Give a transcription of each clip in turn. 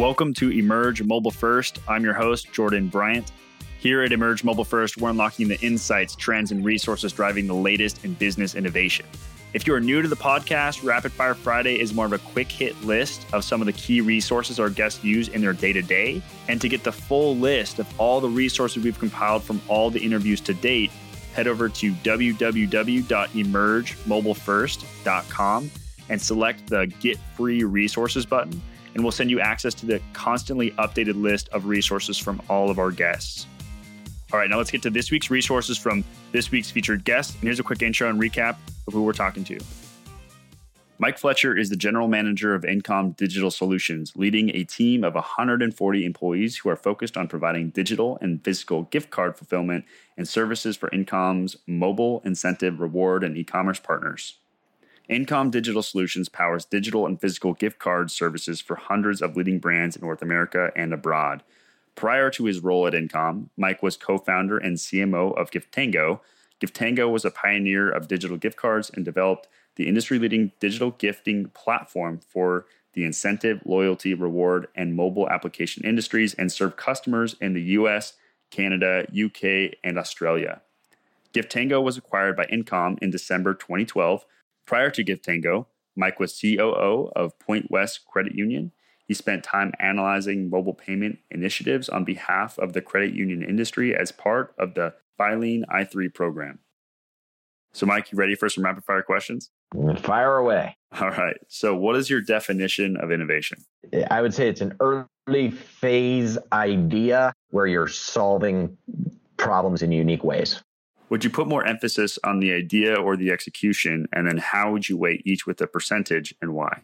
Welcome to Emerge Mobile First. I'm your host, Jordan Bryant. Here at Emerge Mobile First, we're unlocking the insights, trends, and resources driving the latest in business innovation. If you are new to the podcast, Rapid Fire Friday is more of a quick hit list of some of the key resources our guests use in their day to day. And to get the full list of all the resources we've compiled from all the interviews to date, head over to www.emergemobilefirst.com and select the Get Free Resources button, and we'll send you access to the constantly updated list of resources from all of our guests. All right, now let's get to this week's resources from this week's featured guest. And here's a quick intro and recap of who we're talking to. Mike Fletcher is the general manager of InComm Digital Solutions, leading a team of 140 employees who are focused on providing digital and physical gift card fulfillment and services for InComm's mobile, incentive, reward, and e commerce partners. InComm Digital Solutions powers digital and physical gift card services for hundreds of leading brands in North America and abroad. Prior to his role at InComm, Mike was co founder and CMO of Giftango. Giftango was a pioneer of digital gift cards and developed the industry leading digital gifting platform for the incentive, loyalty, reward, and mobile application industries and served customers in the US, Canada, UK, and Australia. Giftango was acquired by InComm in December 2012. Prior to Giftango, Mike was COO of Point West Credit Union he spent time analyzing mobile payment initiatives on behalf of the credit union industry as part of the Filene's i3 program. So, Mike, you ready for some rapid fire questions? Fire away. All right. So, what is your definition of innovation? I would say it's an early phase idea where you're solving problems in unique ways. Would you put more emphasis on the idea or the execution? And then how would you weight each with a percentage and why?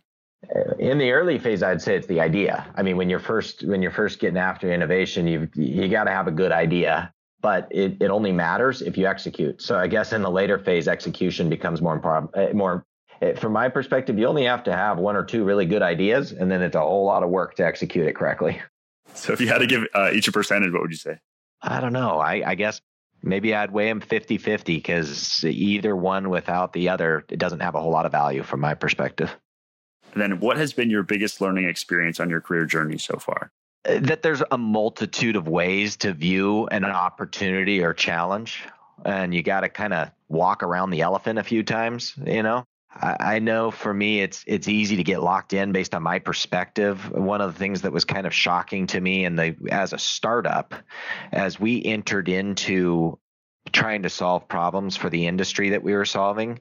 in the early phase i'd say it's the idea. I mean when you're first when you're first getting after innovation you you got to have a good idea but it, it only matters if you execute. So i guess in the later phase execution becomes more important eh, more eh, from my perspective you only have to have one or two really good ideas and then it's a whole lot of work to execute it correctly. So if you had to give uh, each a percentage what would you say? I don't know. I, I guess maybe i'd weigh them 50-50 because either one without the other it doesn't have a whole lot of value from my perspective and then what has been your biggest learning experience on your career journey so far? Uh, that there's a multitude of ways to view an opportunity or challenge. And you got to kind of walk around the elephant a few times, you know? I know for me, it's it's easy to get locked in based on my perspective. One of the things that was kind of shocking to me, and the as a startup, as we entered into trying to solve problems for the industry that we were solving.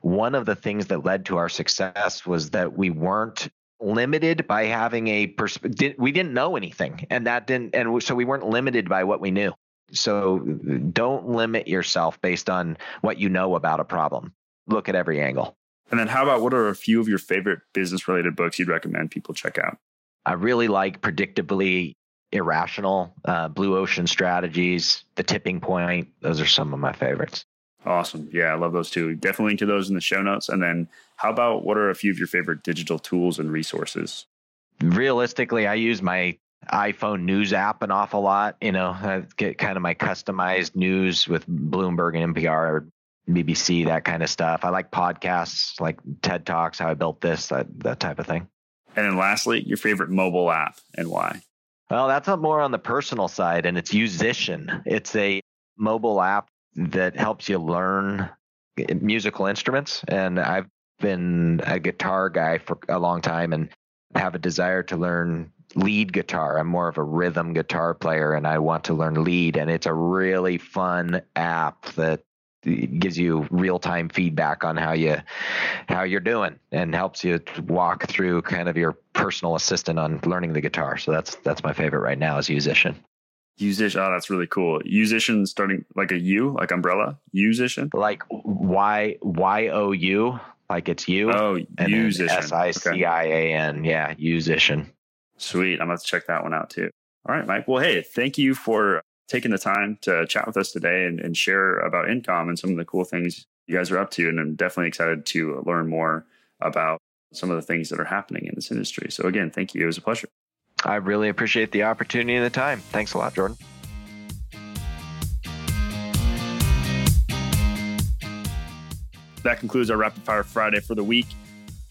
One of the things that led to our success was that we weren't limited by having a pers- we didn't know anything and that didn't and so we weren't limited by what we knew. So don't limit yourself based on what you know about a problem. Look at every angle. And then how about what are a few of your favorite business related books you'd recommend people check out? I really like Predictably irrational, uh, blue ocean strategies, the tipping point. Those are some of my favorites. Awesome. Yeah, I love those too. Definitely link to those in the show notes. And then how about what are a few of your favorite digital tools and resources? Realistically, I use my iPhone news app an awful lot. You know, I get kind of my customized news with Bloomberg and NPR BBC, that kind of stuff. I like podcasts like TED Talks, how I built this, that that type of thing. And then lastly, your favorite mobile app and why? Well, that's more on the personal side, and it's Yousician. It's a mobile app that helps you learn musical instruments. And I've been a guitar guy for a long time and have a desire to learn lead guitar. I'm more of a rhythm guitar player and I want to learn lead. And it's a really fun app that gives you real time feedback on how you how you're doing and helps you walk through kind of your personal assistant on learning the guitar. So that's that's my favorite right now is Yousician. Yousician, oh, that's really cool. Yousician starting like a U, like umbrella. Yousician, like Y Y O U, like it's you. Oh, Yousician. S I C I A N. Yeah, Yousician. Sweet. I'm going to check that one out too. All right, Mike. Well, hey, thank you for taking the time to chat with us today and, and share about InComm and some of the cool things you guys are up to. And I'm definitely excited to learn more about some of the things that are happening in this industry. So, again, thank you. It was a pleasure. I really appreciate the opportunity and the time. Thanks a lot, Jordan. That concludes our Rapid Fire Friday for the week.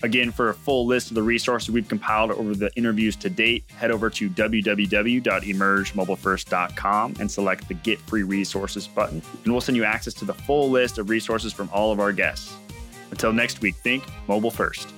Again, for a full list of the resources we've compiled over the interviews to date, head over to www.emergemobilefirst.com and select the Get Free Resources button, and we'll send you access to the full list of resources from all of our guests. Until next week, think mobile first.